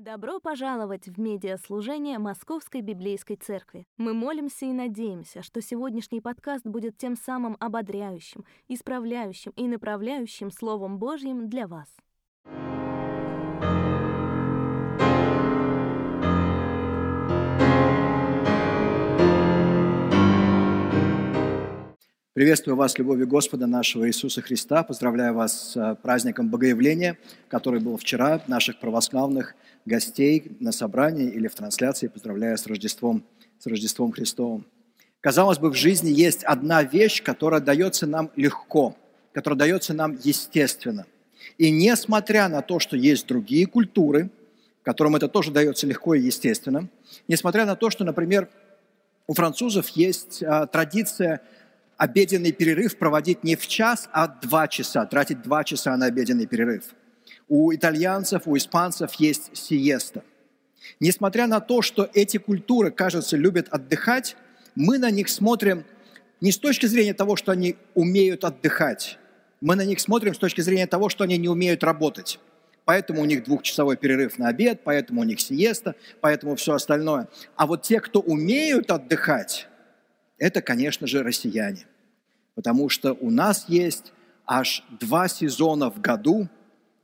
Добро пожаловать в медиаслужение Московской Библейской Церкви. Мы молимся и надеемся, что сегодняшний подкаст будет тем самым ободряющим, исправляющим и направляющим Словом Божьим для вас. Приветствую вас, любовью Господа нашего Иисуса Христа. Поздравляю вас с э, праздником Богоявления, который был вчера, наших православных гостей на собрании или в трансляции. Поздравляю с Рождеством, с Рождеством Христовым. Казалось бы, в жизни есть одна вещь, которая дается нам легко, которая дается нам естественно. И несмотря на то, что есть другие культуры, которым это тоже дается легко и естественно, несмотря на то, что, например, у французов есть а, традиция обеденный перерыв проводить не в час, а два часа, тратить два часа на обеденный перерыв. У итальянцев, у испанцев есть сиеста. Несмотря на то, что эти культуры, кажется, любят отдыхать, мы на них смотрим не с точки зрения того, что они умеют отдыхать. Мы на них смотрим с точки зрения того, что они не умеют работать. Поэтому у них двухчасовой перерыв на обед, поэтому у них сиеста, поэтому все остальное. А вот те, кто умеют отдыхать, это, конечно же, россияне потому что у нас есть аж два сезона в году,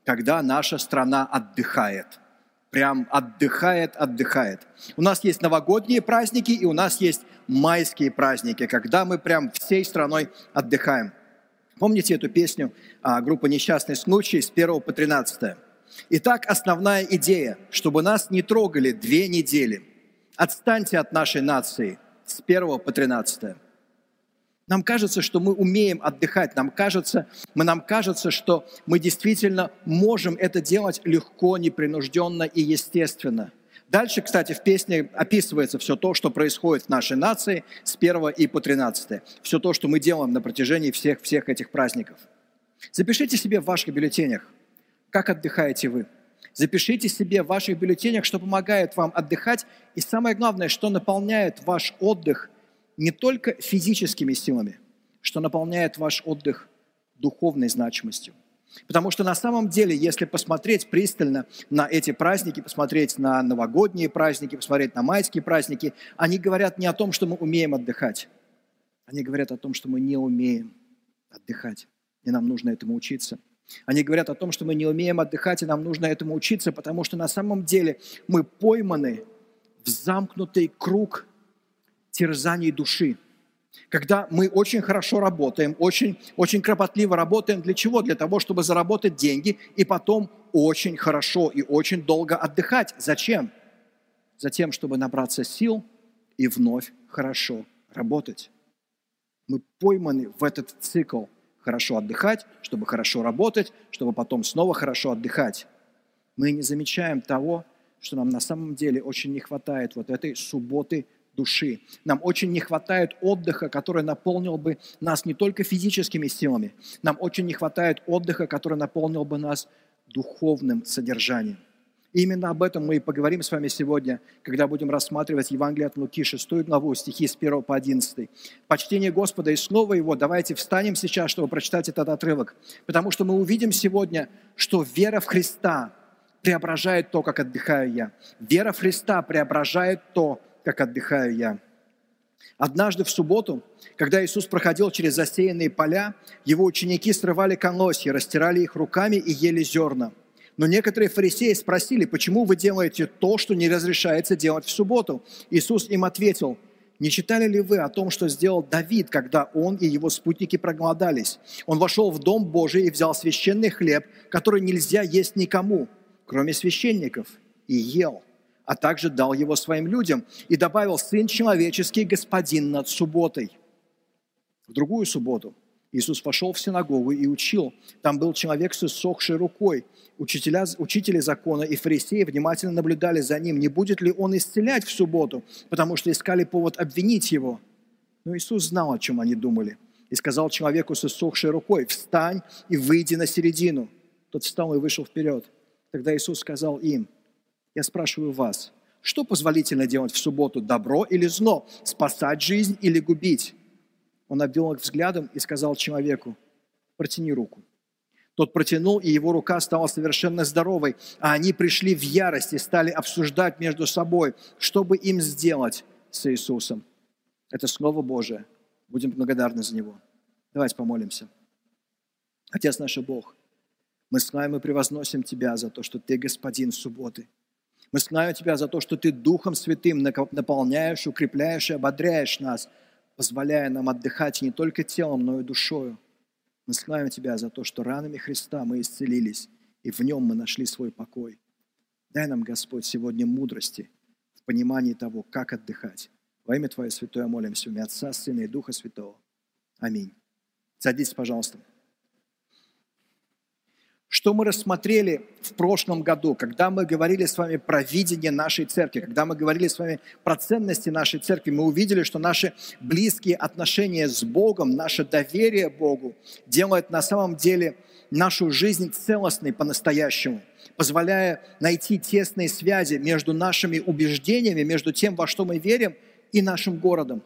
когда наша страна отдыхает. Прям отдыхает, отдыхает. У нас есть новогодние праздники и у нас есть майские праздники, когда мы прям всей страной отдыхаем. Помните эту песню а, группы «Несчастный случай» с 1 по 13? Итак, основная идея, чтобы нас не трогали две недели. Отстаньте от нашей нации с 1 по 13. Нам кажется, что мы умеем отдыхать, нам кажется, мы, нам кажется, что мы действительно можем это делать легко, непринужденно и естественно. Дальше, кстати, в песне описывается все то, что происходит в нашей нации с 1 и по 13. Все то, что мы делаем на протяжении всех, всех этих праздников. Запишите себе в ваших бюллетенях, как отдыхаете вы. Запишите себе в ваших бюллетенях, что помогает вам отдыхать. И самое главное, что наполняет ваш отдых – не только физическими силами, что наполняет ваш отдых духовной значимостью. Потому что на самом деле, если посмотреть пристально на эти праздники, посмотреть на новогодние праздники, посмотреть на майские праздники, они говорят не о том, что мы умеем отдыхать. Они говорят о том, что мы не умеем отдыхать, и нам нужно этому учиться. Они говорят о том, что мы не умеем отдыхать, и нам нужно этому учиться, потому что на самом деле мы пойманы в замкнутый круг терзаний души. Когда мы очень хорошо работаем, очень, очень кропотливо работаем, для чего? Для того, чтобы заработать деньги и потом очень хорошо и очень долго отдыхать. Зачем? Затем, чтобы набраться сил и вновь хорошо работать. Мы пойманы в этот цикл хорошо отдыхать, чтобы хорошо работать, чтобы потом снова хорошо отдыхать. Мы не замечаем того, что нам на самом деле очень не хватает вот этой субботы души. Нам очень не хватает отдыха, который наполнил бы нас не только физическими силами, нам очень не хватает отдыха, который наполнил бы нас духовным содержанием. Именно об этом мы и поговорим с вами сегодня, когда будем рассматривать Евангелие от Луки, 6 главу, стихи с 1 по 11. Почтение Господа и Слово Его. Давайте встанем сейчас, чтобы прочитать этот отрывок. Потому что мы увидим сегодня, что вера в Христа преображает то, как отдыхаю я. Вера в Христа преображает то, как отдыхаю я. Однажды в субботу, когда Иисус проходил через засеянные поля, его ученики срывали колосья, растирали их руками и ели зерна. Но некоторые фарисеи спросили, почему вы делаете то, что не разрешается делать в субботу? Иисус им ответил, не читали ли вы о том, что сделал Давид, когда он и его спутники проголодались? Он вошел в Дом Божий и взял священный хлеб, который нельзя есть никому, кроме священников, и ел а также дал его своим людям и добавил «Сын человеческий, господин над субботой». В другую субботу Иисус вошел в синагогу и учил. Там был человек с иссохшей рукой. Учителя, учители закона и фарисеи внимательно наблюдали за ним, не будет ли он исцелять в субботу, потому что искали повод обвинить его. Но Иисус знал, о чем они думали, и сказал человеку с иссохшей рукой, «Встань и выйди на середину». Тот встал и вышел вперед. Тогда Иисус сказал им, я спрашиваю вас, что позволительно делать в субботу, добро или зло, спасать жизнь или губить? Он обвел их взглядом и сказал человеку, протяни руку. Тот протянул, и его рука стала совершенно здоровой, а они пришли в ярость и стали обсуждать между собой, что бы им сделать с Иисусом. Это Слово Божие. Будем благодарны за него. Давайте помолимся. Отец наш Бог, мы славим и превозносим Тебя за то, что Ты Господин субботы. Мы славим Тебя за то, что Ты Духом Святым наполняешь, укрепляешь и ободряешь нас, позволяя нам отдыхать не только телом, но и душою. Мы славим Тебя за то, что ранами Христа мы исцелились, и в Нем мы нашли свой покой. Дай нам, Господь, сегодня мудрости в понимании того, как отдыхать. Во имя Твое Святое молимся, имя Отца, Сына и Духа Святого. Аминь. Садитесь, пожалуйста. Что мы рассмотрели в прошлом году, когда мы говорили с вами про видение нашей церкви, когда мы говорили с вами про ценности нашей церкви, мы увидели, что наши близкие отношения с Богом, наше доверие Богу делает на самом деле нашу жизнь целостной по-настоящему, позволяя найти тесные связи между нашими убеждениями, между тем, во что мы верим, и нашим городом,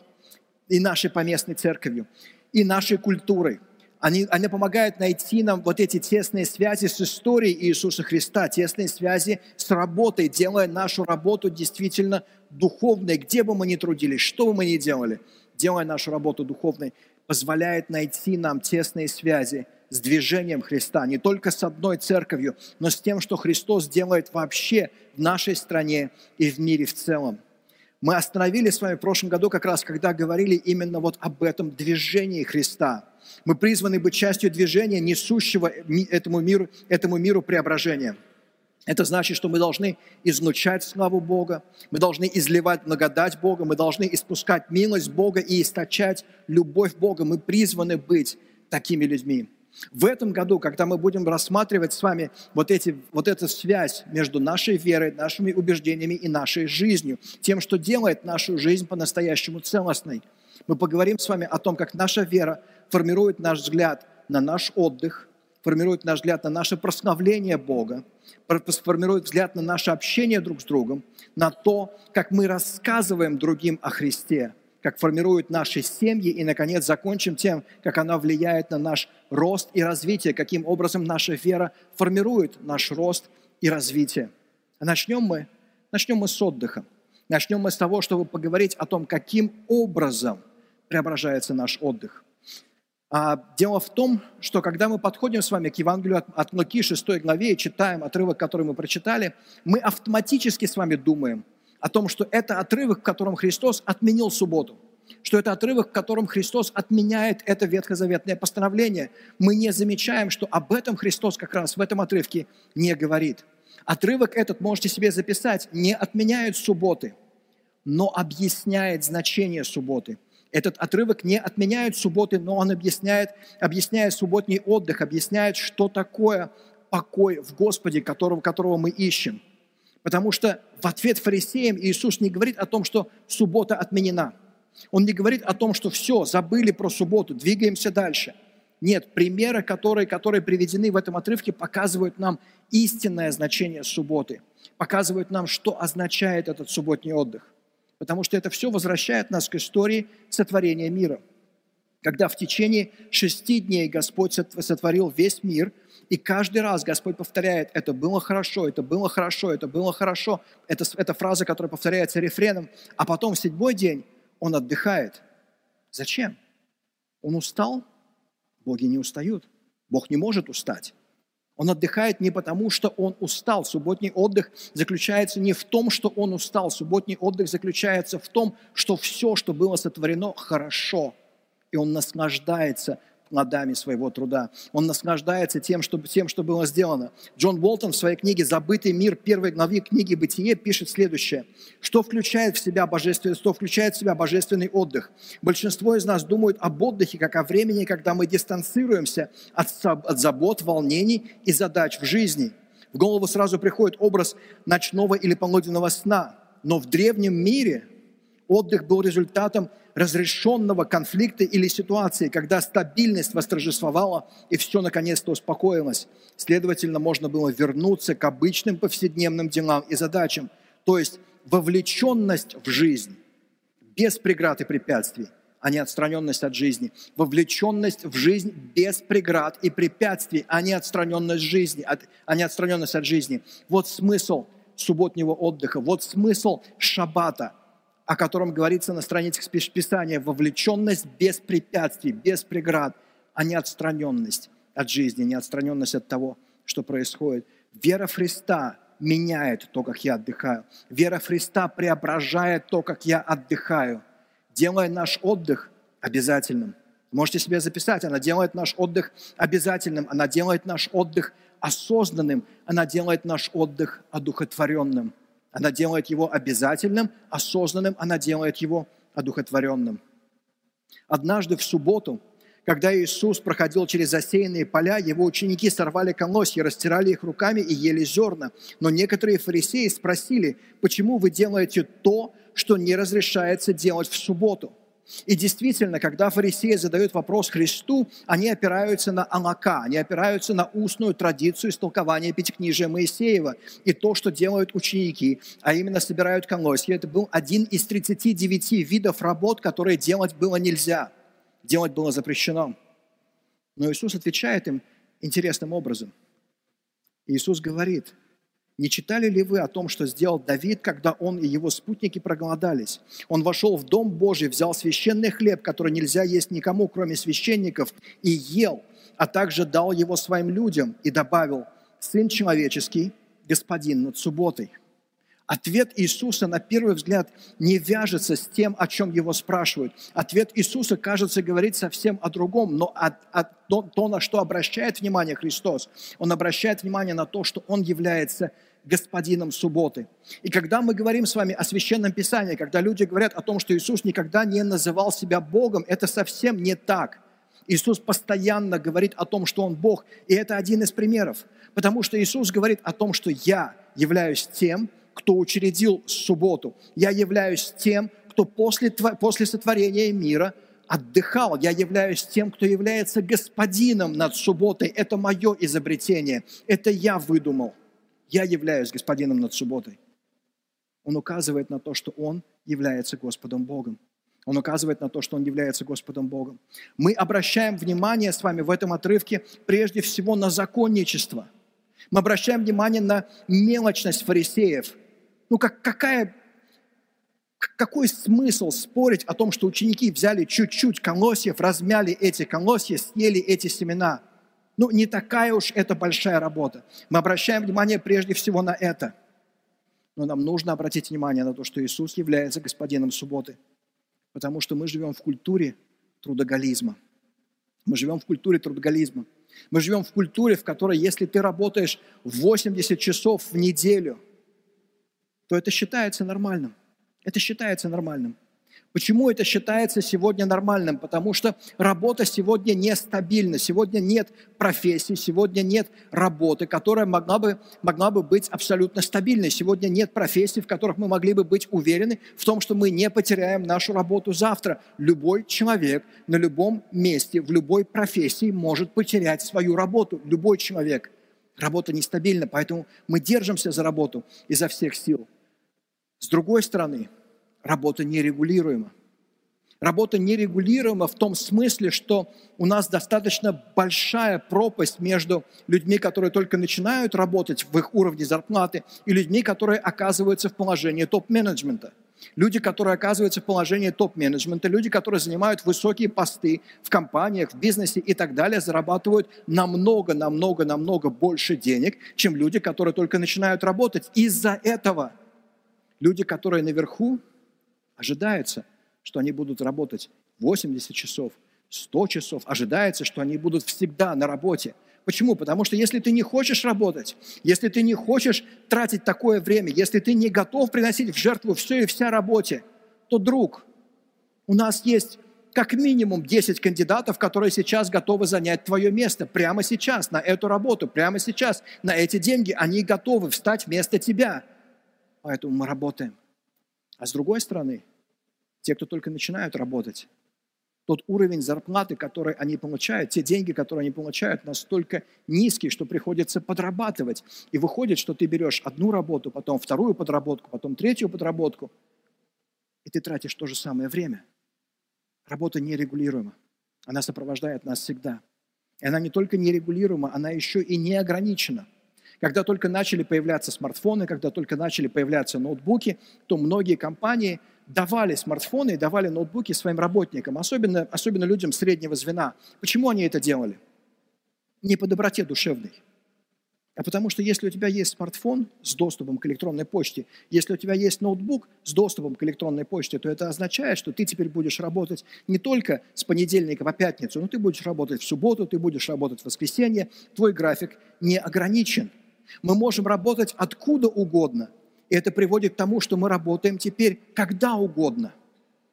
и нашей поместной церковью, и нашей культурой – они, они помогают найти нам вот эти тесные связи с историей Иисуса Христа, тесные связи с работой, делая нашу работу действительно духовной, где бы мы ни трудились, что бы мы ни делали, делая нашу работу духовной, позволяет найти нам тесные связи с движением Христа, не только с одной церковью, но с тем, что Христос делает вообще в нашей стране и в мире в целом. Мы остановились с вами в прошлом году как раз, когда говорили именно вот об этом движении Христа – мы призваны быть частью движения, несущего этому миру, этому миру преображения. Это значит, что мы должны излучать славу Бога, мы должны изливать благодать Бога, мы должны испускать милость Бога и источать любовь Бога. Мы призваны быть такими людьми. В этом году, когда мы будем рассматривать с вами вот, эти, вот эту связь между нашей верой, нашими убеждениями и нашей жизнью, тем, что делает нашу жизнь по-настоящему целостной, мы поговорим с вами о том, как наша вера формирует наш взгляд на наш отдых, формирует наш взгляд на наше прославление Бога, формирует взгляд на наше общение друг с другом, на то, как мы рассказываем другим о Христе, как формирует наши семьи, и, наконец, закончим тем, как она влияет на наш рост и развитие, каким образом наша вера формирует наш рост и развитие. А начнем мы, начнем мы с отдыха. Начнем мы с того, чтобы поговорить о том, каким образом преображается наш отдых – дело в том, что когда мы подходим с вами к Евангелию от, от Луки 6 главе и читаем отрывок, который мы прочитали, мы автоматически с вами думаем о том, что это отрывок, в котором Христос отменил субботу, что это отрывок, в котором Христос отменяет это ветхозаветное постановление. Мы не замечаем, что об этом Христос как раз в этом отрывке не говорит. Отрывок этот, можете себе записать, не отменяет субботы, но объясняет значение субботы – этот отрывок не отменяет субботы, но он объясняет, объясняет субботний отдых, объясняет, что такое покой в Господе, которого, которого мы ищем. Потому что в ответ фарисеям Иисус не говорит о том, что суббота отменена. Он не говорит о том, что все, забыли про субботу, двигаемся дальше. Нет, примеры, которые, которые приведены в этом отрывке, показывают нам истинное значение субботы, показывают нам, что означает этот субботний отдых потому что это все возвращает нас к истории сотворения мира. Когда в течение шести дней Господь сотворил весь мир, и каждый раз Господь повторяет, это было хорошо, это было хорошо, это было хорошо. Это, это фраза, которая повторяется рефреном. А потом в седьмой день Он отдыхает. Зачем? Он устал? Боги не устают. Бог не может устать. Он отдыхает не потому, что он устал. Субботний отдых заключается не в том, что он устал. Субботний отдых заключается в том, что все, что было сотворено, хорошо. И он наслаждается плодами своего труда. Он наслаждается тем что, тем, что было сделано. Джон Уолтон в своей книге «Забытый мир» первой главе книги «Бытие» пишет следующее. Что включает в себя божественный, что включает в себя божественный отдых? Большинство из нас думают об отдыхе как о времени, когда мы дистанцируемся от, от забот, волнений и задач в жизни. В голову сразу приходит образ ночного или полуденного сна. Но в древнем мире отдых был результатом разрешенного конфликта или ситуации, когда стабильность восторжествовала и все наконец-то успокоилось. Следовательно, можно было вернуться к обычным повседневным делам и задачам, то есть вовлеченность в жизнь без преград и препятствий, а не отстраненность от жизни. Вовлеченность в жизнь без преград и препятствий, а не отстраненность, жизни, а не отстраненность от жизни. Вот смысл субботнего отдыха, вот смысл шаббата, о котором говорится на страницах Писания. Вовлеченность без препятствий, без преград, а не отстраненность от жизни, не отстраненность от того, что происходит. Вера Христа меняет то, как я отдыхаю. Вера Христа преображает то, как я отдыхаю – делая наш отдых обязательным. Можете себе записать, она делает наш отдых обязательным, она делает наш отдых осознанным, она делает наш отдых одухотворенным. Она делает его обязательным, осознанным, она делает его одухотворенным. Однажды в субботу, когда Иисус проходил через засеянные поля, его ученики сорвали колосья, растирали их руками и ели зерна. Но некоторые фарисеи спросили, почему вы делаете то, что не разрешается делать в субботу. И действительно, когда фарисеи задают вопрос Христу, они опираются на Алака, они опираются на устную традицию истолкования Пятикнижия Моисеева. И то, что делают ученики, а именно собирают колосья, это был один из 39 видов работ, которые делать было нельзя, делать было запрещено. Но Иисус отвечает им интересным образом. Иисус говорит – не читали ли вы о том, что сделал Давид, когда он и его спутники проголодались? Он вошел в Дом Божий, взял священный хлеб, который нельзя есть никому, кроме священников, и ел, а также дал его своим людям и добавил, «Сын человеческий, господин над субботой». Ответ Иисуса, на первый взгляд, не вяжется с тем, о чем его спрашивают. Ответ Иисуса, кажется, говорит совсем о другом, но от, от, то, то, на что обращает внимание Христос, Он обращает внимание на то, что Он является господином субботы. И когда мы говорим с вами о Священном Писании, когда люди говорят о том, что Иисус никогда не называл себя Богом, это совсем не так. Иисус постоянно говорит о том, что Он Бог, и это один из примеров. Потому что Иисус говорит о том, что я являюсь тем, кто учредил субботу. Я являюсь тем, кто после, после сотворения мира отдыхал. Я являюсь тем, кто является господином над субботой. Это мое изобретение. Это я выдумал. Я являюсь господином над субботой. Он указывает на то, что Он является Господом Богом. Он указывает на то, что Он является Господом Богом. Мы обращаем внимание с вами в этом отрывке прежде всего на законничество. Мы обращаем внимание на мелочность фарисеев – ну как, какая, какой смысл спорить о том, что ученики взяли чуть-чуть колосьев, размяли эти колосья, съели эти семена? Ну, не такая уж это большая работа. Мы обращаем внимание прежде всего на это. Но нам нужно обратить внимание на то, что Иисус является господином субботы. Потому что мы живем в культуре трудоголизма. Мы живем в культуре трудоголизма. Мы живем в культуре, в которой, если ты работаешь 80 часов в неделю – то это считается нормальным. Это считается нормальным. Почему это считается сегодня нормальным? Потому что работа сегодня нестабильна, сегодня нет профессии, сегодня нет работы, которая могла бы, могла бы быть абсолютно стабильной. Сегодня нет профессий, в которых мы могли бы быть уверены в том, что мы не потеряем нашу работу завтра. Любой человек на любом месте, в любой профессии может потерять свою работу. Любой человек. Работа нестабильна, поэтому мы держимся за работу изо всех сил. С другой стороны, работа нерегулируема. Работа нерегулируема в том смысле, что у нас достаточно большая пропасть между людьми, которые только начинают работать в их уровне зарплаты, и людьми, которые оказываются в положении топ-менеджмента. Люди, которые оказываются в положении топ-менеджмента, люди, которые занимают высокие посты в компаниях, в бизнесе и так далее, зарабатывают намного, намного, намного больше денег, чем люди, которые только начинают работать. Из-за этого – Люди, которые наверху, ожидается, что они будут работать 80 часов, 100 часов. Ожидается, что они будут всегда на работе. Почему? Потому что если ты не хочешь работать, если ты не хочешь тратить такое время, если ты не готов приносить в жертву все и вся работе, то, друг, у нас есть как минимум 10 кандидатов, которые сейчас готовы занять твое место прямо сейчас, на эту работу, прямо сейчас, на эти деньги. Они готовы встать вместо тебя – поэтому мы работаем. А с другой стороны, те, кто только начинают работать, тот уровень зарплаты, который они получают, те деньги, которые они получают, настолько низкий, что приходится подрабатывать. И выходит, что ты берешь одну работу, потом вторую подработку, потом третью подработку, и ты тратишь то же самое время. Работа нерегулируема. Она сопровождает нас всегда. И она не только нерегулируема, она еще и не ограничена. Когда только начали появляться смартфоны, когда только начали появляться ноутбуки, то многие компании давали смартфоны и давали ноутбуки своим работникам, особенно, особенно людям среднего звена. Почему они это делали? Не по доброте душевной – а потому что если у тебя есть смартфон с доступом к электронной почте, если у тебя есть ноутбук с доступом к электронной почте, то это означает, что ты теперь будешь работать не только с понедельника по пятницу, но ты будешь работать в субботу, ты будешь работать в воскресенье, твой график не ограничен. Мы можем работать откуда угодно, и это приводит к тому, что мы работаем теперь когда угодно.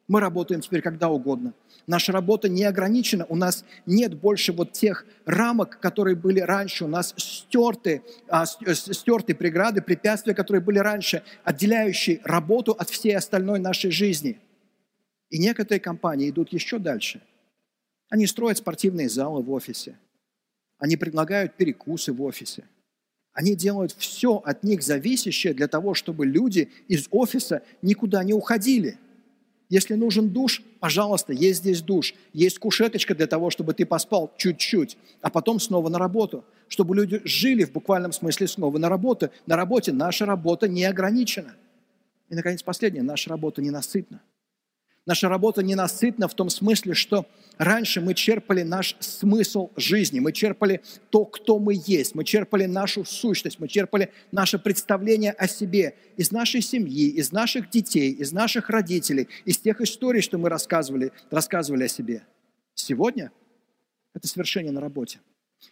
Мы работаем теперь когда угодно. Наша работа не ограничена. У нас нет больше вот тех рамок, которые были раньше. У нас стерты, а, э, стерты преграды, препятствия, которые были раньше, отделяющие работу от всей остальной нашей жизни. И некоторые компании идут еще дальше. Они строят спортивные залы в офисе. Они предлагают перекусы в офисе. Они делают все от них зависящее для того, чтобы люди из офиса никуда не уходили – если нужен душ, пожалуйста, есть здесь душ. Есть кушеточка для того, чтобы ты поспал чуть-чуть, а потом снова на работу. Чтобы люди жили в буквальном смысле снова на работу. На работе наша работа не ограничена. И, наконец, последнее. Наша работа ненасытна. Наша работа ненасытна в том смысле, что раньше мы черпали наш смысл жизни, мы черпали то, кто мы есть, мы черпали нашу сущность, мы черпали наше представление о себе из нашей семьи, из наших детей, из наших родителей, из тех историй, что мы рассказывали, рассказывали о себе. Сегодня это совершение на работе.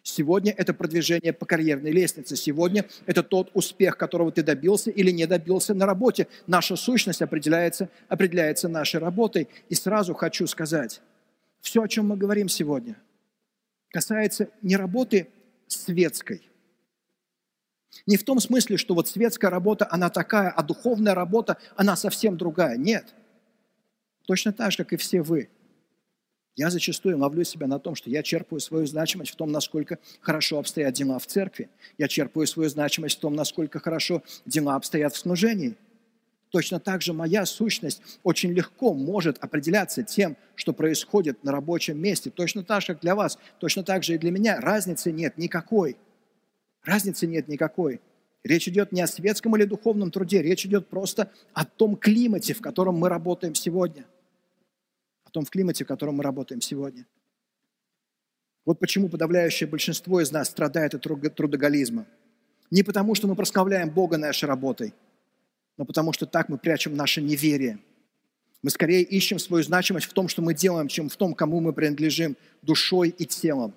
Сегодня это продвижение по карьерной лестнице. Сегодня это тот успех, которого ты добился или не добился на работе. Наша сущность определяется, определяется нашей работой. И сразу хочу сказать, все, о чем мы говорим сегодня, касается не работы светской. Не в том смысле, что вот светская работа, она такая, а духовная работа, она совсем другая. Нет. Точно так же, как и все вы – я зачастую ловлю себя на том, что я черпаю свою значимость в том, насколько хорошо обстоят дела в церкви. Я черпаю свою значимость в том, насколько хорошо дела обстоят в служении. Точно так же моя сущность очень легко может определяться тем, что происходит на рабочем месте. Точно так же, как для вас, точно так же и для меня. Разницы нет никакой. Разницы нет никакой. Речь идет не о светском или духовном труде, речь идет просто о том климате, в котором мы работаем сегодня – том климате, в котором мы работаем сегодня. Вот почему подавляющее большинство из нас страдает от трудоголизма. Не потому, что мы прославляем Бога нашей работой, но потому, что так мы прячем наше неверие. Мы скорее ищем свою значимость в том, что мы делаем, чем в том, кому мы принадлежим душой и телом.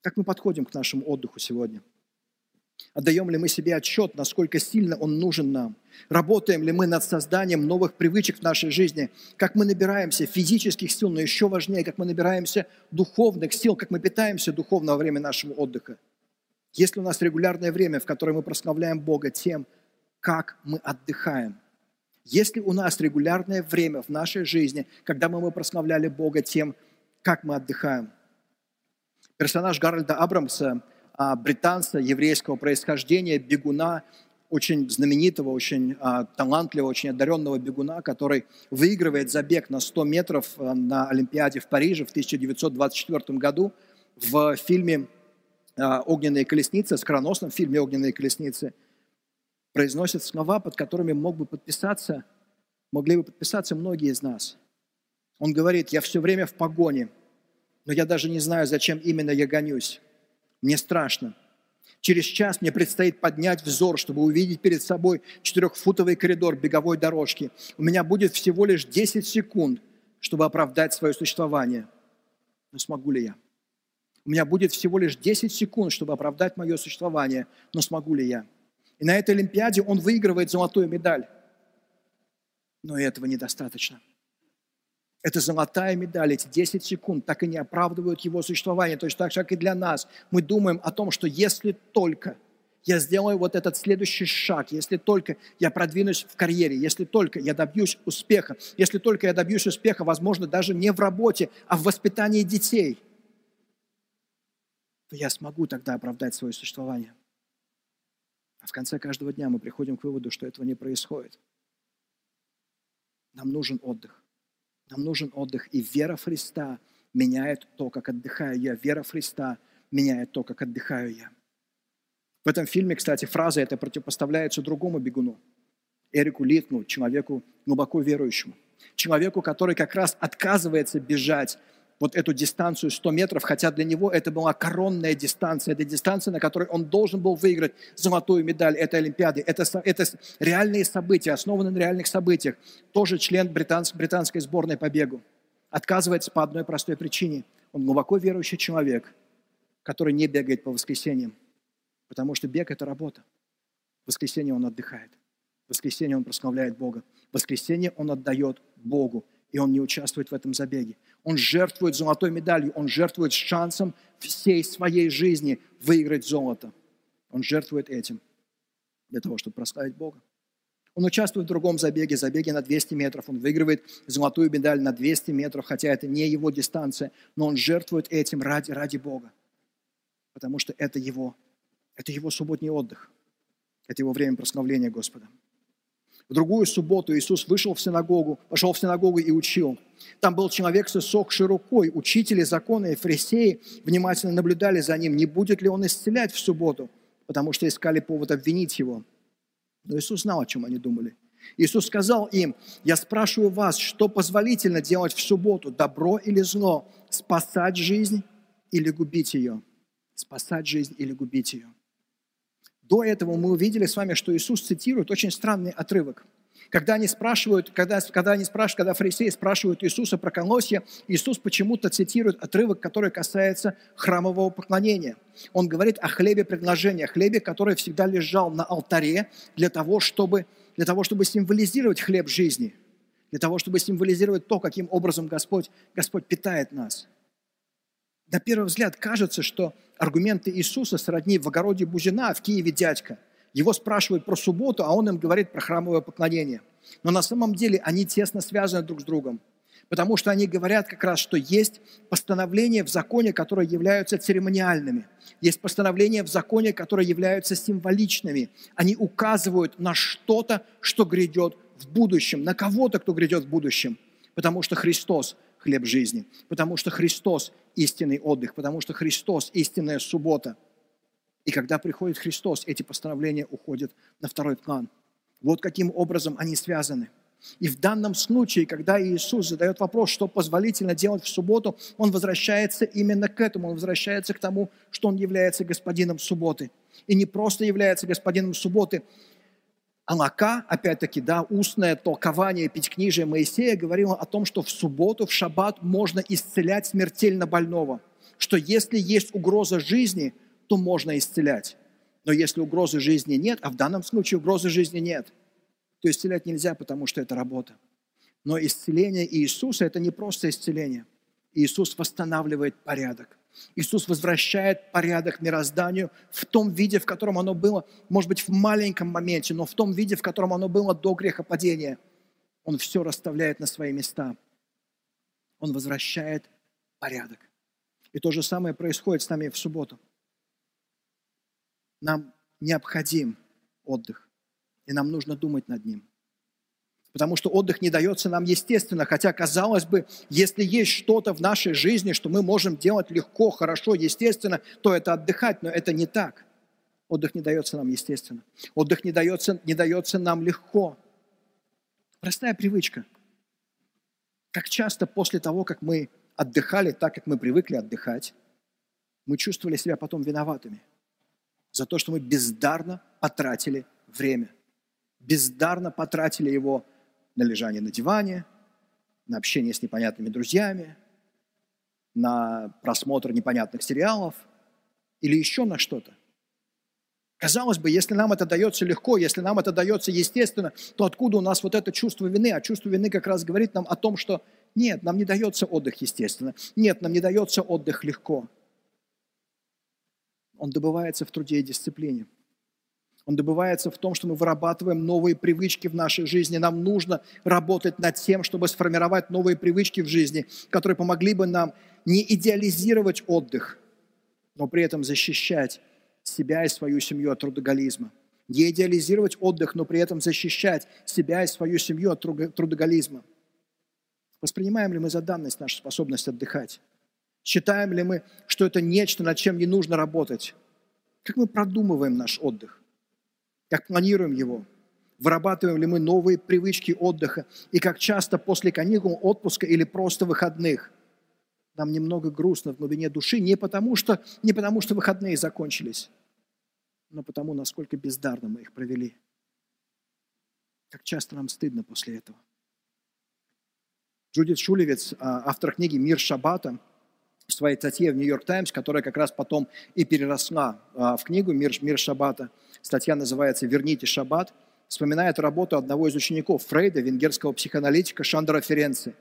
Как мы подходим к нашему отдыху сегодня – Отдаем ли мы себе отчет, насколько сильно он нужен нам? Работаем ли мы над созданием новых привычек в нашей жизни? Как мы набираемся физических сил, но еще важнее, как мы набираемся духовных сил, как мы питаемся духовно во время нашего отдыха? Есть ли у нас регулярное время, в которое мы прославляем Бога тем, как мы отдыхаем? Есть ли у нас регулярное время в нашей жизни, когда мы, мы прославляли Бога тем, как мы отдыхаем? Персонаж Гарольда Абрамса – британца еврейского происхождения, бегуна, очень знаменитого, очень а, талантливого, очень одаренного бегуна, который выигрывает забег на 100 метров а, на Олимпиаде в Париже в 1924 году в фильме «Огненные колесницы», скороносном фильме «Огненные колесницы», произносит слова, под которыми мог бы подписаться, могли бы подписаться многие из нас. Он говорит, я все время в погоне, но я даже не знаю, зачем именно я гонюсь. Мне страшно. Через час мне предстоит поднять взор, чтобы увидеть перед собой четырехфутовый коридор беговой дорожки. У меня будет всего лишь 10 секунд, чтобы оправдать свое существование. Но смогу ли я? У меня будет всего лишь 10 секунд, чтобы оправдать мое существование. Но смогу ли я? И на этой Олимпиаде он выигрывает золотую медаль. Но этого недостаточно. Это золотая медаль, эти 10 секунд так и не оправдывают его существование. Точно так же, как и для нас. Мы думаем о том, что если только я сделаю вот этот следующий шаг, если только я продвинусь в карьере, если только я добьюсь успеха, если только я добьюсь успеха, возможно, даже не в работе, а в воспитании детей, то я смогу тогда оправдать свое существование. А в конце каждого дня мы приходим к выводу, что этого не происходит. Нам нужен отдых. Нам нужен отдых. И вера Христа меняет то, как отдыхаю я. Вера Христа меняет то, как отдыхаю я. В этом фильме, кстати, фраза эта противопоставляется другому бегуну. Эрику Литну, человеку глубоко верующему. Человеку, который как раз отказывается бежать вот эту дистанцию 100 метров, хотя для него это была коронная дистанция, это дистанция, на которой он должен был выиграть золотую медаль этой Олимпиады. Это, это реальные события, основаны на реальных событиях. Тоже член британск, британской сборной по бегу. Отказывается по одной простой причине. Он глубоко верующий человек, который не бегает по воскресеньям, потому что бег – это работа. В воскресенье он отдыхает. В воскресенье он прославляет Бога. В воскресенье он отдает Богу, и он не участвует в этом забеге. Он жертвует золотой медалью, он жертвует шансом всей своей жизни выиграть золото. Он жертвует этим для того, чтобы прославить Бога. Он участвует в другом забеге, забеге на 200 метров. Он выигрывает золотую медаль на 200 метров, хотя это не его дистанция, но он жертвует этим ради, ради Бога, потому что это его, это его субботний отдых, это его время прославления Господа. В другую субботу Иисус вышел в синагогу, пошел в синагогу и учил. Там был человек с иссохшей рукой. Учители закона и фарисеи внимательно наблюдали за ним, не будет ли он исцелять в субботу, потому что искали повод обвинить его. Но Иисус знал, о чем они думали. Иисус сказал им, я спрашиваю вас, что позволительно делать в субботу, добро или зло, спасать жизнь или губить ее? Спасать жизнь или губить ее? До этого мы увидели с вами, что Иисус цитирует очень странный отрывок. Когда они спрашивают, когда, когда они спрашивают, когда фарисеи спрашивают Иисуса про колосья, Иисус почему-то цитирует отрывок, который касается храмового поклонения. Он говорит о хлебе предложения, хлебе, который всегда лежал на алтаре для того, чтобы, для того, чтобы символизировать хлеб жизни, для того, чтобы символизировать то, каким образом Господь, Господь питает нас. На первый взгляд кажется, что аргументы Иисуса сродни в огороде Бузина, в Киеве дядька. Его спрашивают про субботу, а он им говорит про храмовое поклонение. Но на самом деле они тесно связаны друг с другом. Потому что они говорят как раз, что есть постановления в законе, которые являются церемониальными. Есть постановления в законе, которые являются символичными. Они указывают на что-то, что грядет в будущем, на кого-то, кто грядет в будущем. Потому что Христос – хлеб жизни, потому что Христос – истинный отдых, потому что Христос – истинная суббота. И когда приходит Христос, эти постановления уходят на второй план. Вот каким образом они связаны. И в данном случае, когда Иисус задает вопрос, что позволительно делать в субботу, Он возвращается именно к этому. Он возвращается к тому, что Он является господином субботы. И не просто является господином субботы, Алака, опять-таки, да, устное толкование Пятикнижия Моисея говорило о том, что в субботу, в шаббат можно исцелять смертельно больного. Что если есть угроза жизни, то можно исцелять. Но если угрозы жизни нет, а в данном случае угрозы жизни нет, то исцелять нельзя, потому что это работа. Но исцеление Иисуса – это не просто исцеление. Иисус восстанавливает порядок. Иисус возвращает порядок мирозданию в том виде, в котором оно было, может быть, в маленьком моменте, но в том виде, в котором оно было до грехопадения. Он все расставляет на свои места. Он возвращает порядок. И то же самое происходит с нами в субботу. Нам необходим отдых, и нам нужно думать над ним – потому что отдых не дается нам естественно, хотя, казалось бы, если есть что-то в нашей жизни, что мы можем делать легко, хорошо, естественно, то это отдыхать, но это не так. Отдых не дается нам естественно. Отдых не дается, не дается нам легко. Простая привычка. Как часто после того, как мы отдыхали так, как мы привыкли отдыхать, мы чувствовали себя потом виноватыми за то, что мы бездарно потратили время, бездарно потратили его на лежание на диване, на общение с непонятными друзьями, на просмотр непонятных сериалов или еще на что-то. Казалось бы, если нам это дается легко, если нам это дается естественно, то откуда у нас вот это чувство вины? А чувство вины как раз говорит нам о том, что нет, нам не дается отдых естественно. Нет, нам не дается отдых легко. Он добывается в труде и дисциплине. Он добывается в том, что мы вырабатываем новые привычки в нашей жизни. Нам нужно работать над тем, чтобы сформировать новые привычки в жизни, которые помогли бы нам не идеализировать отдых, но при этом защищать себя и свою семью от трудоголизма. Не идеализировать отдых, но при этом защищать себя и свою семью от трудоголизма. Воспринимаем ли мы за данность нашу способность отдыхать? Считаем ли мы, что это нечто, над чем не нужно работать? Как мы продумываем наш отдых? Как планируем его? Вырабатываем ли мы новые привычки отдыха? И как часто после каникул, отпуска или просто выходных нам немного грустно в глубине души не потому, что, не потому, что выходные закончились, но потому, насколько бездарно мы их провели. Как часто нам стыдно после этого. Джудит Шулевец, а, автор книги «Мир Шаббата», в своей статье в «Нью-Йорк Таймс», которая как раз потом и переросла а, в книгу «Мир, «Мир Шаббата». Статья называется «Верните Шаббат», вспоминает работу одного из учеников Фрейда, венгерского психоаналитика Шандра Ференци,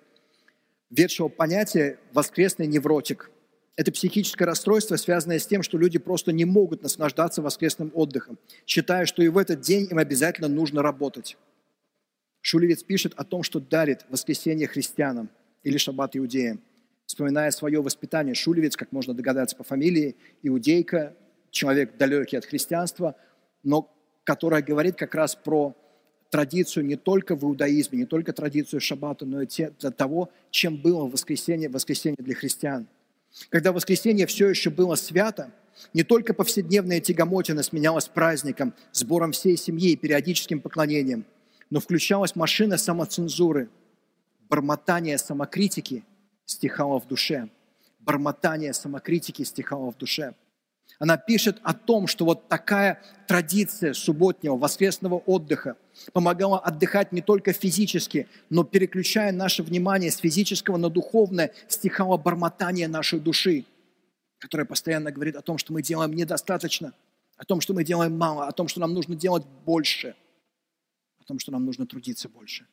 ведшего понятие «воскресный невротик». Это психическое расстройство, связанное с тем, что люди просто не могут наслаждаться воскресным отдыхом, считая, что и в этот день им обязательно нужно работать. Шулевец пишет о том, что дарит воскресенье христианам или шаббат иудеям. Вспоминая свое воспитание, Шулевец, как можно догадаться по фамилии, иудейка, человек далекий от христианства, но которая говорит как раз про традицию не только в иудаизме, не только традицию шаббата, но и те, того, чем было воскресенье, воскресенье для христиан. Когда воскресенье все еще было свято, не только повседневная тягомотина сменялась праздником, сбором всей семьи и периодическим поклонением, но включалась машина самоцензуры, бормотание самокритики стихало в душе. Бормотание самокритики стихало в душе. Она пишет о том, что вот такая традиция субботнего, воскресного отдыха помогала отдыхать не только физически, но переключая наше внимание с физического на духовное, стихало бормотание нашей души, которое постоянно говорит о том, что мы делаем недостаточно, о том, что мы делаем мало, о том, что нам нужно делать больше – о том, что нам нужно трудиться больше.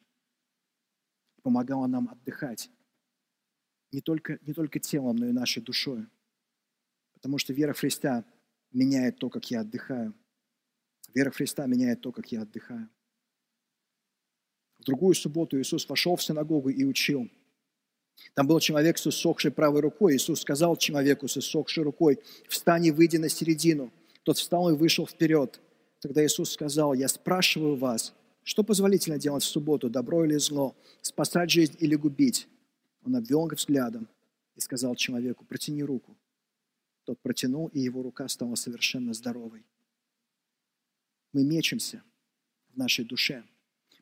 Помогала нам отдыхать не только, не только телом, но и нашей душой. Потому что вера в Христа меняет то, как я отдыхаю. Вера в Христа меняет то, как я отдыхаю. В другую субботу Иисус вошел в синагогу и учил. Там был человек с иссохшей правой рукой. Иисус сказал человеку с иссохшей рукой, «Встань и выйди на середину». Тот встал и вышел вперед. Тогда Иисус сказал, «Я спрашиваю вас, что позволительно делать в субботу, добро или зло, спасать жизнь или губить? Он обвел их взглядом и сказал человеку, протяни руку. Тот протянул, и его рука стала совершенно здоровой. Мы мечемся в нашей душе.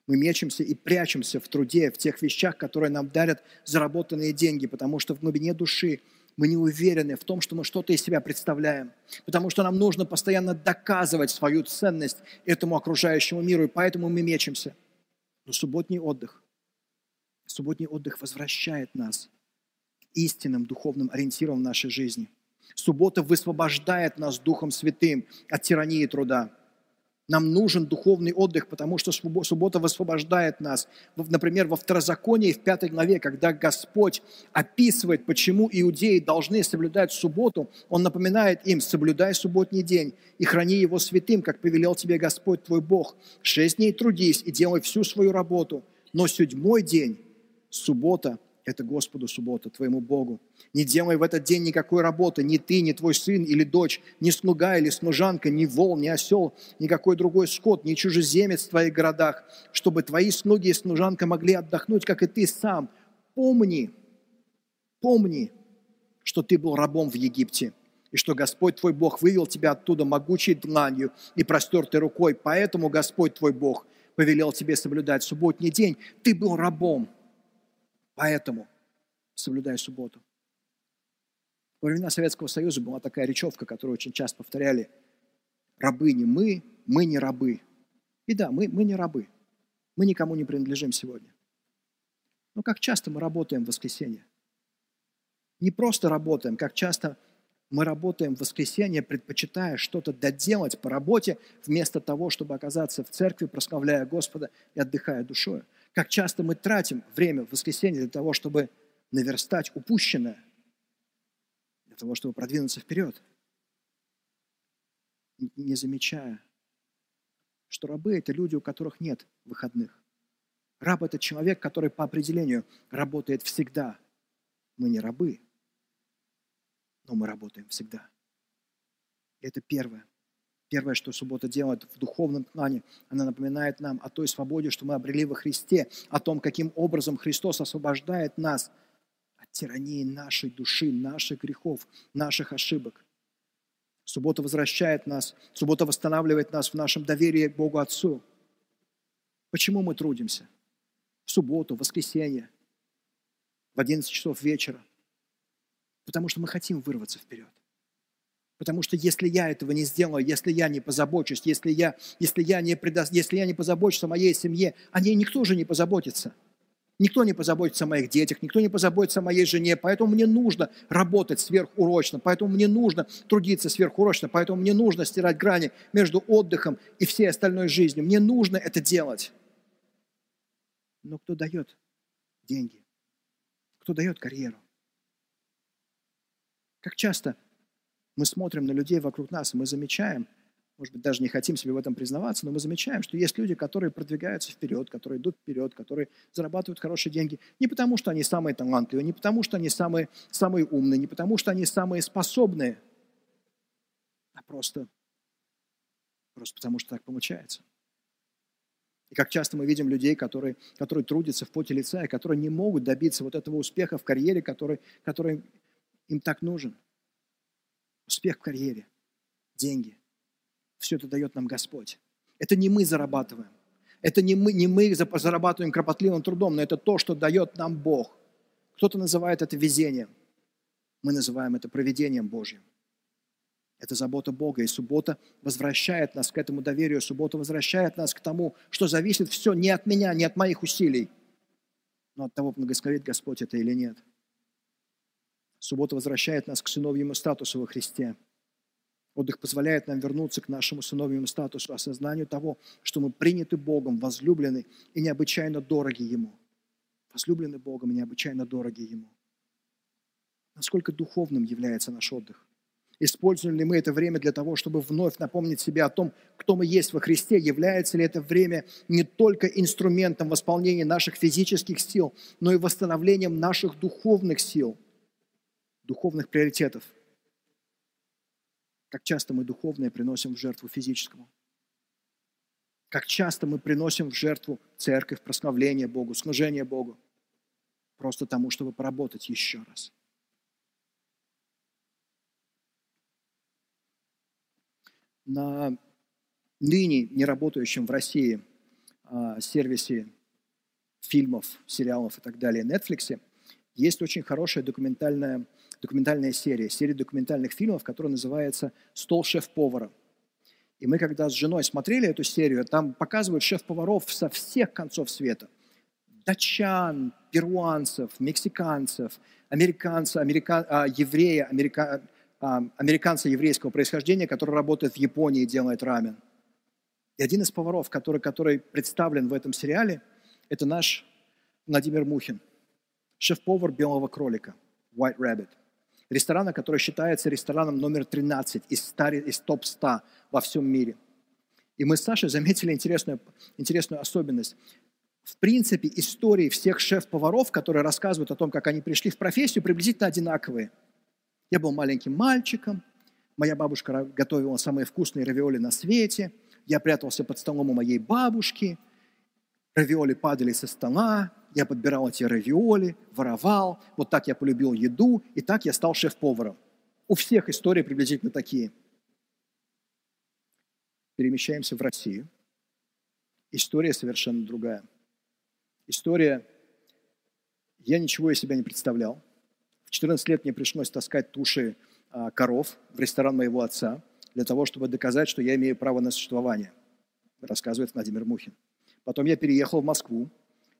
Мы мечемся и прячемся в труде, в тех вещах, которые нам дарят заработанные деньги, потому что в глубине души мы не уверены в том, что мы что-то из себя представляем, потому что нам нужно постоянно доказывать свою ценность этому окружающему миру, и поэтому мы мечемся. Но субботний отдых, субботний отдых возвращает нас истинным духовным ориентирам в нашей жизни. Суббота высвобождает нас Духом Святым от тирании труда. Нам нужен духовный отдых, потому что суббота высвобождает нас. Например, во Второзаконии в пятой главе, когда Господь описывает, почему иудеи должны соблюдать субботу, Он напоминает им, соблюдай субботний день и храни его святым, как повелел тебе Господь твой Бог. Шесть дней трудись и делай всю свою работу, но седьмой день, суббота, это Господу суббота, твоему Богу. Не делай в этот день никакой работы, ни ты, ни твой сын или дочь, ни слуга или служанка, ни вол, ни осел, никакой другой скот, ни чужеземец в твоих городах, чтобы твои слуги и служанка могли отдохнуть, как и ты сам. Помни, помни, что ты был рабом в Египте, и что Господь твой Бог вывел тебя оттуда могучей дланью и простертой рукой. Поэтому Господь твой Бог повелел тебе соблюдать субботний день. Ты был рабом, Поэтому соблюдай субботу. Во времена Советского Союза была такая речевка, которую очень часто повторяли. Рабы не мы, мы не рабы. И да, мы, мы не рабы. Мы никому не принадлежим сегодня. Но как часто мы работаем в воскресенье? Не просто работаем, как часто мы работаем в воскресенье, предпочитая что-то доделать по работе, вместо того, чтобы оказаться в церкви, прославляя Господа и отдыхая душой. Как часто мы тратим время в воскресенье для того, чтобы наверстать упущенное, для того, чтобы продвинуться вперед, не замечая, что рабы – это люди, у которых нет выходных. Раб – это человек, который по определению работает всегда. Мы не рабы, но мы работаем всегда. Это первое. Первое, что суббота делает в духовном плане, она напоминает нам о той свободе, что мы обрели во Христе, о том, каким образом Христос освобождает нас от тирании нашей души, наших грехов, наших ошибок. Суббота возвращает нас, суббота восстанавливает нас в нашем доверии к Богу Отцу. Почему мы трудимся? В субботу, в воскресенье, в 11 часов вечера. Потому что мы хотим вырваться вперед. Потому что если я этого не сделаю, если я не позабочусь, если я, если я, не, преда... если я не позабочусь о моей семье, о ней никто же не позаботится. Никто не позаботится о моих детях, никто не позаботится о моей жене, поэтому мне нужно работать сверхурочно, поэтому мне нужно трудиться сверхурочно, поэтому мне нужно стирать грани между отдыхом и всей остальной жизнью. Мне нужно это делать. Но кто дает деньги? Кто дает карьеру? Как часто мы смотрим на людей вокруг нас, и мы замечаем, может быть, даже не хотим себе в этом признаваться, но мы замечаем, что есть люди, которые продвигаются вперед, которые идут вперед, которые зарабатывают хорошие деньги не потому, что они самые талантливые, не потому, что они самые, самые умные, не потому, что они самые способные, а просто, просто потому, что так получается. И как часто мы видим людей, которые, которые трудятся в поте лица, и которые не могут добиться вот этого успеха в карьере, который, который им так нужен – успех в карьере, деньги. Все это дает нам Господь. Это не мы зарабатываем. Это не мы, не мы зарабатываем кропотливым трудом, но это то, что дает нам Бог. Кто-то называет это везением. Мы называем это проведением Божьим. Это забота Бога, и суббота возвращает нас к этому доверию, суббота возвращает нас к тому, что зависит все не от меня, не от моих усилий, но от того, благословит Господь это или нет. Суббота возвращает нас к сыновьему статусу во Христе. Отдых позволяет нам вернуться к нашему сыновьему статусу, осознанию того, что мы приняты Богом, возлюблены и необычайно дороги Ему. Возлюблены Богом и необычайно дороги Ему. Насколько духовным является наш отдых? Используем ли мы это время для того, чтобы вновь напомнить себе о том, кто мы есть во Христе? Является ли это время не только инструментом восполнения наших физических сил, но и восстановлением наших духовных сил – духовных приоритетов. Как часто мы духовное приносим в жертву физическому. Как часто мы приносим в жертву церковь, прославление Богу, служение Богу. Просто тому, чтобы поработать еще раз. На ныне не работающем в России а, сервисе фильмов, сериалов и так далее Netflix есть очень хорошая документальная документальная серия, серия документальных фильмов, которая называется «Стол шеф-повара». И мы, когда с женой смотрели эту серию, там показывают шеф-поваров со всех концов света. Датчан, перуанцев, мексиканцев, американцев, америка, а, еврея, америка, а, американца еврейского происхождения, который работает в Японии и делает рамен. И один из поваров, который, который представлен в этом сериале, это наш Владимир Мухин, шеф-повар «Белого кролика», White Rabbit ресторана, который считается рестораном номер 13 из, 100, из топ-100 во всем мире. И мы с Сашей заметили интересную, интересную особенность. В принципе, истории всех шеф-поваров, которые рассказывают о том, как они пришли в профессию, приблизительно одинаковые. Я был маленьким мальчиком, моя бабушка готовила самые вкусные равиоли на свете, я прятался под столом у моей бабушки, равиоли падали со стола, я подбирал эти равиоли, воровал, вот так я полюбил еду, и так я стал шеф-поваром. У всех истории приблизительно такие. Перемещаемся в Россию. История совершенно другая. История, я ничего из себя не представлял. В 14 лет мне пришлось таскать туши а, коров в ресторан моего отца для того, чтобы доказать, что я имею право на существование, рассказывает Владимир Мухин. Потом я переехал в Москву,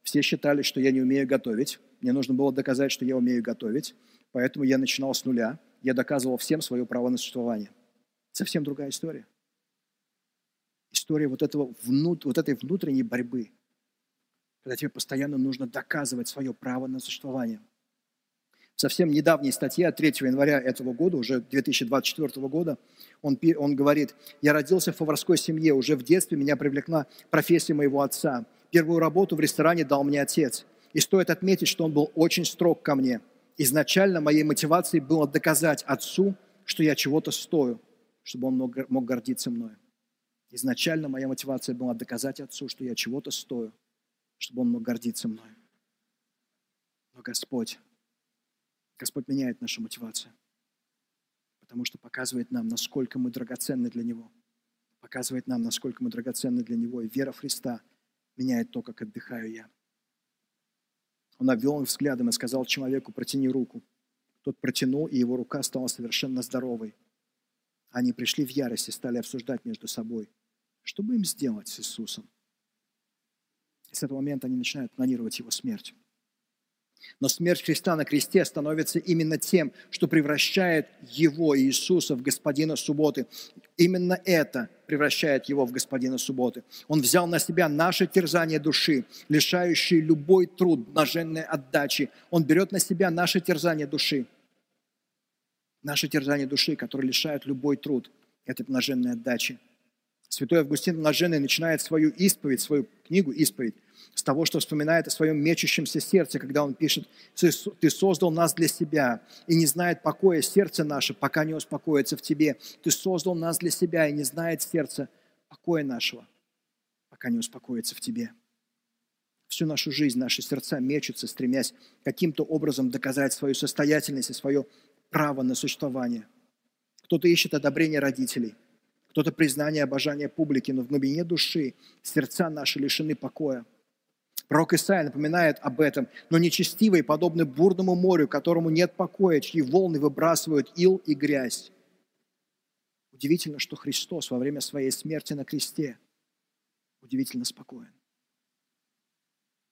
все считали, что я не умею готовить. Мне нужно было доказать, что я умею готовить. Поэтому я начинал с нуля. Я доказывал всем свое право на существование. Совсем другая история. История вот, этого, вот этой внутренней борьбы, когда тебе постоянно нужно доказывать свое право на существование. В совсем недавней статье от 3 января этого года, уже 2024 года, он, он говорит, «Я родился в поварской семье, уже в детстве меня привлекла профессия моего отца – Первую работу в ресторане дал мне отец. И стоит отметить, что он был очень строг ко мне. Изначально моей мотивацией было доказать отцу, что я чего-то стою, чтобы он мог, мог гордиться мной. Изначально моя мотивация была доказать Отцу, что я чего-то стою, чтобы он мог гордиться мной. Но Господь, Господь меняет нашу мотивацию, потому что показывает нам, насколько мы драгоценны для Него. Показывает нам, насколько мы драгоценны для Него. И вера Христа меняет то, как отдыхаю я. Он обвел их взглядом и сказал человеку, протяни руку. Тот протянул, и его рука стала совершенно здоровой. Они пришли в ярость и стали обсуждать между собой, что бы им сделать с Иисусом. И с этого момента они начинают планировать его смерть. Но смерть Христа на кресте становится именно тем, что превращает его, Иисуса, в господина субботы. Именно это превращает его в господина субботы. Он взял на себя наше терзание души, лишающее любой труд, блаженной отдачи. Он берет на себя наше терзание души. Наше терзание души, которое лишает любой труд этой блаженной отдачи. Святой Августин Блаженный начинает свою исповедь, свою книгу «Исповедь» с того, что вспоминает о своем мечущемся сердце, когда он пишет, «Ты создал нас для себя, и не знает покоя сердце наше, пока не успокоится в тебе. Ты создал нас для себя, и не знает сердце покоя нашего, пока не успокоится в тебе». Всю нашу жизнь наши сердца мечутся, стремясь каким-то образом доказать свою состоятельность и свое право на существование. Кто-то ищет одобрение родителей, кто-то признание обожания публики, но в глубине души сердца наши лишены покоя – Пророк Исаия напоминает об этом, но нечестивые подобны бурному морю, которому нет покоя, чьи волны выбрасывают ил и грязь. Удивительно, что Христос во время своей смерти на кресте удивительно спокоен.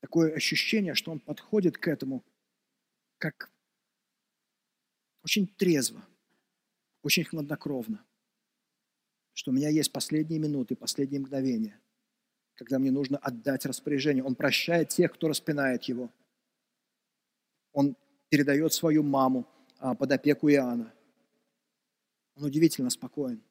Такое ощущение, что Он подходит к этому как очень трезво, очень хладнокровно, что у меня есть последние минуты, последние мгновения – когда мне нужно отдать распоряжение. Он прощает тех, кто распинает его. Он передает свою маму а, под опеку Иоанна. Он удивительно спокоен.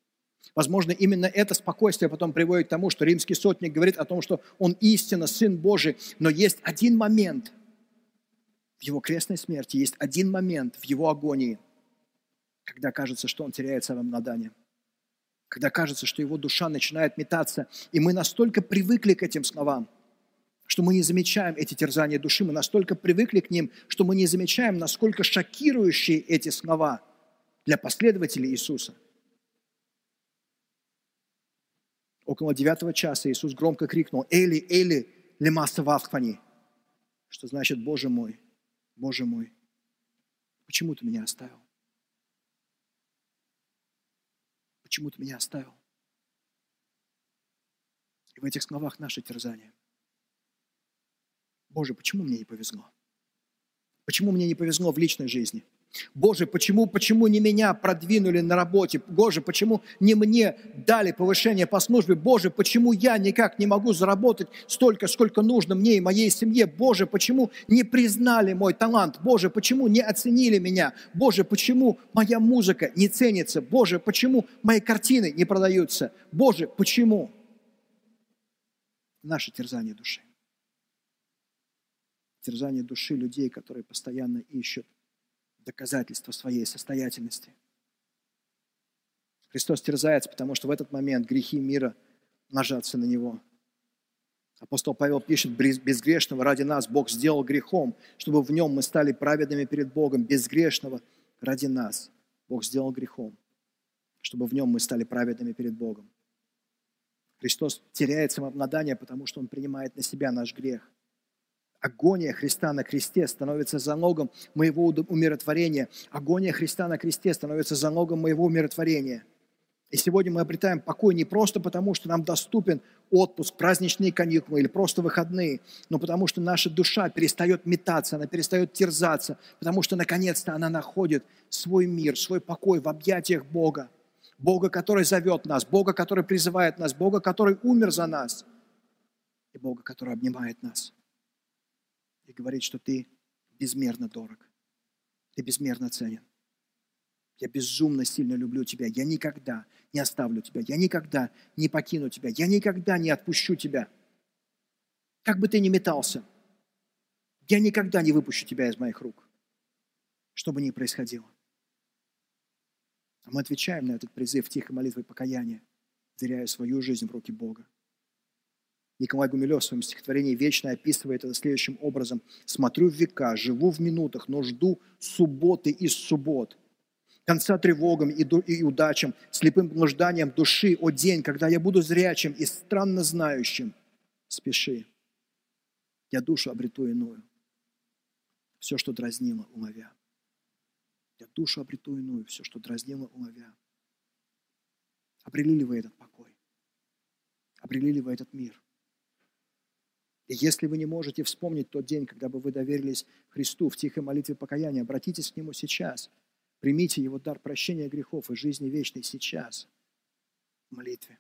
Возможно, именно это спокойствие потом приводит к тому, что римский сотник говорит о том, что он истинно Сын Божий, но есть один момент в его крестной смерти, есть один момент в его агонии, когда кажется, что он теряет самообладание – когда кажется, что его душа начинает метаться. И мы настолько привыкли к этим словам, что мы не замечаем эти терзания души, мы настолько привыкли к ним, что мы не замечаем, насколько шокирующие эти слова для последователей Иисуса. Около девятого часа Иисус громко крикнул «Эли, Эли, лема савахфани», что значит «Боже мой, Боже мой, почему ты меня оставил?» Почему ты меня оставил? И в этих словах наше терзание. Боже, почему мне не повезло? Почему мне не повезло в личной жизни? Боже, почему, почему не меня продвинули на работе? Боже, почему не мне дали повышение по службе? Боже, почему я никак не могу заработать столько, сколько нужно мне и моей семье? Боже, почему не признали мой талант? Боже, почему не оценили меня? Боже, почему моя музыка не ценится? Боже, почему мои картины не продаются? Боже, почему? Наше терзание души. Терзание души людей, которые постоянно ищут доказательство своей состоятельности. Христос терзается, потому что в этот момент грехи мира ложатся на Него. Апостол Павел пишет, безгрешного ради нас Бог сделал грехом, чтобы в нем мы стали праведными перед Богом. Безгрешного ради нас Бог сделал грехом, чтобы в нем мы стали праведными перед Богом. Христос теряет самообладание, потому что Он принимает на себя наш грех агония Христа на кресте становится залогом моего умиротворения. Агония Христа на кресте становится залогом моего умиротворения. И сегодня мы обретаем покой не просто потому, что нам доступен отпуск, праздничные каникулы или просто выходные, но потому что наша душа перестает метаться, она перестает терзаться, потому что наконец-то она находит свой мир, свой покой в объятиях Бога. Бога, который зовет нас, Бога, который призывает нас, Бога, который умер за нас, и Бога, который обнимает нас и говорит, что ты безмерно дорог, ты безмерно ценен. Я безумно сильно люблю тебя. Я никогда не оставлю тебя. Я никогда не покину тебя. Я никогда не отпущу тебя. Как бы ты ни метался, я никогда не выпущу тебя из моих рук, что бы ни происходило. А мы отвечаем на этот призыв тихой молитвой покаяния, веряя свою жизнь в руки Бога. Николай Гумилев в своем стихотворении вечно описывает это следующим образом. «Смотрю в века, живу в минутах, но жду субботы из суббот. Конца тревогам и, и удачам, слепым блужданием души, о день, когда я буду зрячим и странно знающим. Спеши, я душу обрету иную. Все, что дразнило, уловя. Я душу обрету иную, все, что дразнило, уловя. Обрели ли вы этот покой? Обрели ли вы этот мир? И если вы не можете вспомнить тот день, когда бы вы доверились Христу в тихой молитве покаяния, обратитесь к Нему сейчас. Примите Его дар прощения грехов и жизни вечной сейчас в молитве.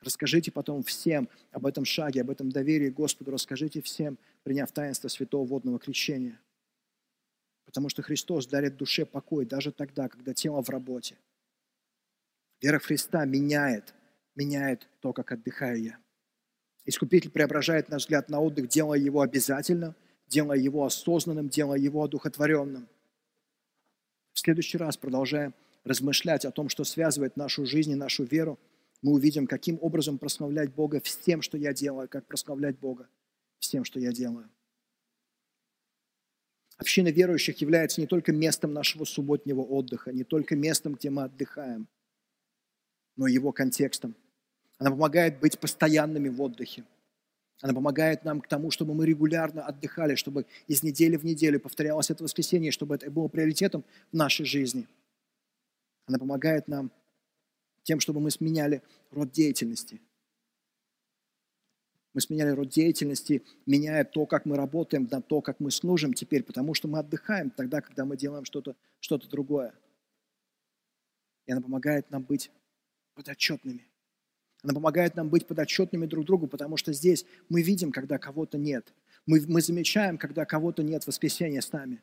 Расскажите потом всем об этом шаге, об этом доверии Господу. Расскажите всем, приняв таинство святого водного крещения. Потому что Христос дарит душе покой даже тогда, когда тело в работе. Вера Христа меняет, меняет то, как отдыхаю я. Искупитель преображает наш взгляд на отдых, делая его обязательным, делая его осознанным, делая его одухотворенным. В следующий раз, продолжая размышлять о том, что связывает нашу жизнь и нашу веру, мы увидим, каким образом прославлять Бога всем, что я делаю, как прославлять Бога всем, что я делаю. Община верующих является не только местом нашего субботнего отдыха, не только местом, где мы отдыхаем, но и его контекстом – она помогает быть постоянными в отдыхе. Она помогает нам к тому, чтобы мы регулярно отдыхали, чтобы из недели в неделю повторялось это воскресенье, чтобы это было приоритетом в нашей жизни. Она помогает нам тем, чтобы мы сменяли род деятельности. Мы сменяли род деятельности, меняя то, как мы работаем, на то, как мы служим теперь, потому что мы отдыхаем тогда, когда мы делаем что-то что другое. И она помогает нам быть подотчетными. Она помогает нам быть подотчетными друг другу, потому что здесь мы видим, когда кого-то нет. Мы, мы замечаем, когда кого-то нет в воскресенье с нами.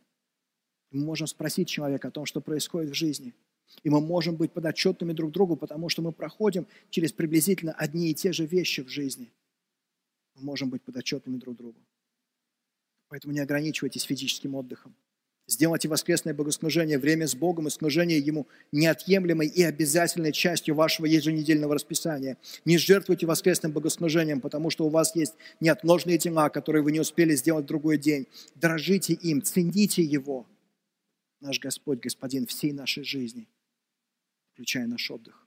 Мы можем спросить человека о том, что происходит в жизни. И мы можем быть подотчетными друг другу, потому что мы проходим через приблизительно одни и те же вещи в жизни. Мы можем быть подотчетными друг другу. Поэтому не ограничивайтесь физическим отдыхом. Сделайте воскресное богослужение, время с Богом и служение Ему неотъемлемой и обязательной частью вашего еженедельного расписания. Не жертвуйте воскресным богослужением, потому что у вас есть неотложные дела, которые вы не успели сделать в другой день. Дрожите им, цените Его. Наш Господь, Господин всей нашей жизни, включая наш отдых.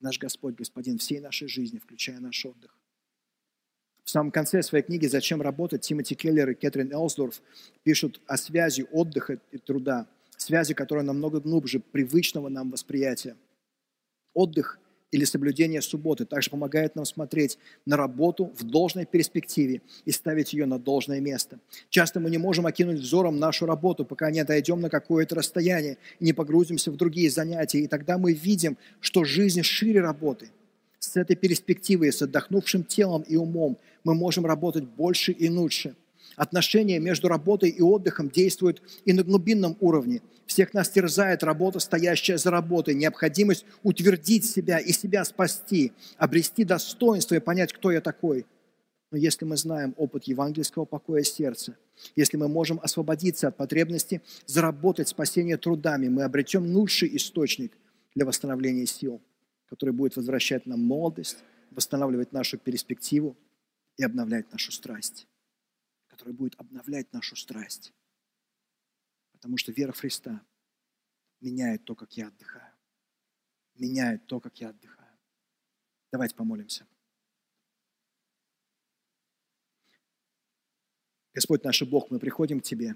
Наш Господь, Господин всей нашей жизни, включая наш отдых. В самом конце своей книги «Зачем работать» Тимоти Келлер и Кэтрин Элсдорф пишут о связи отдыха и труда, связи, которая намного глубже привычного нам восприятия. Отдых или соблюдение субботы также помогает нам смотреть на работу в должной перспективе и ставить ее на должное место. Часто мы не можем окинуть взором нашу работу, пока не дойдем на какое-то расстояние и не погрузимся в другие занятия, и тогда мы видим, что жизнь шире работы. С этой перспективой, с отдохнувшим телом и умом – мы можем работать больше и лучше. Отношения между работой и отдыхом действуют и на глубинном уровне. Всех нас терзает работа, стоящая за работой, необходимость утвердить себя и себя спасти, обрести достоинство и понять, кто я такой. Но если мы знаем опыт евангельского покоя сердца, если мы можем освободиться от потребности заработать спасение трудами, мы обретем лучший источник для восстановления сил, который будет возвращать нам молодость, восстанавливать нашу перспективу, и обновлять нашу страсть, который будет обновлять нашу страсть. Потому что вера Христа меняет то, как я отдыхаю. Меняет то, как я отдыхаю. Давайте помолимся. Господь наш Бог, мы приходим к Тебе.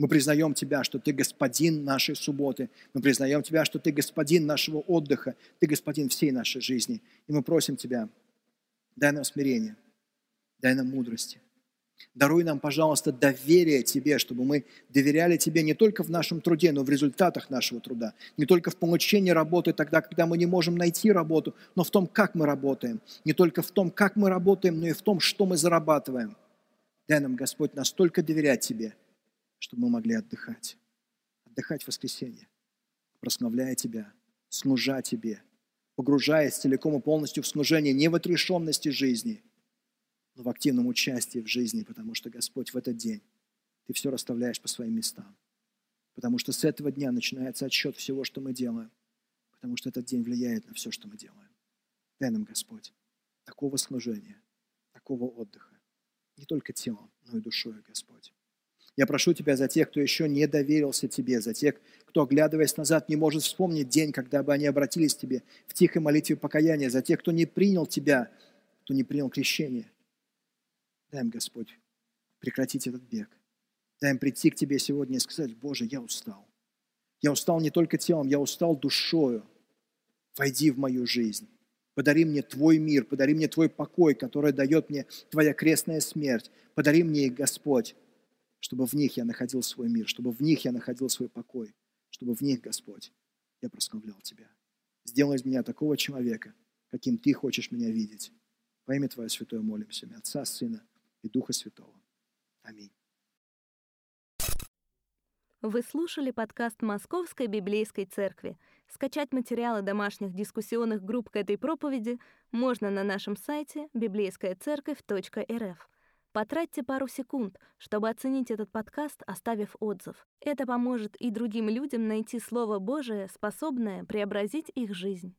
Мы признаем Тебя, что Ты господин нашей субботы. Мы признаем Тебя, что Ты господин нашего отдыха. Ты господин всей нашей жизни. И мы просим Тебя, дай нам смирение – дай нам мудрости. Даруй нам, пожалуйста, доверие Тебе, чтобы мы доверяли Тебе не только в нашем труде, но в результатах нашего труда. Не только в получении работы тогда, когда мы не можем найти работу, но в том, как мы работаем. Не только в том, как мы работаем, но и в том, что мы зарабатываем. Дай нам, Господь, настолько доверять Тебе, чтобы мы могли отдыхать. Отдыхать в воскресенье, прославляя Тебя, служа Тебе, погружаясь целиком и полностью в служение не в отрешенности жизни – но в активном участии в жизни, потому что, Господь, в этот день Ты все расставляешь по своим местам. Потому что с этого дня начинается отсчет всего, что мы делаем. Потому что этот день влияет на все, что мы делаем. Дай нам, Господь, такого служения, такого отдыха. Не только телом, но и душой, Господь. Я прошу Тебя за тех, кто еще не доверился Тебе, за тех, кто, оглядываясь назад, не может вспомнить день, когда бы они обратились к Тебе в тихой молитве покаяния, за тех, кто не принял Тебя, кто не принял крещение. Дай им, Господь, прекратить этот бег. Дай им прийти к Тебе сегодня и сказать, Боже, я устал. Я устал не только телом, я устал душою. Войди в мою жизнь. Подари мне Твой мир, подари мне Твой покой, который дает мне Твоя крестная смерть. Подари мне Господь, чтобы в них я находил свой мир, чтобы в них я находил свой покой, чтобы в них, Господь, я прославлял Тебя. Сделай из меня такого человека, каким Ты хочешь меня видеть. Во имя Твое святое молимся, Отца, Сына и Духа Святого. Аминь. Вы слушали подкаст Московской библейской церкви. Скачать материалы домашних дискуссионных групп к этой проповеди можно на нашем сайте библейскаяцерковь.рф. Потратьте пару секунд, чтобы оценить этот подкаст, оставив отзыв. Это поможет и другим людям найти Слово Божие, способное преобразить их жизнь.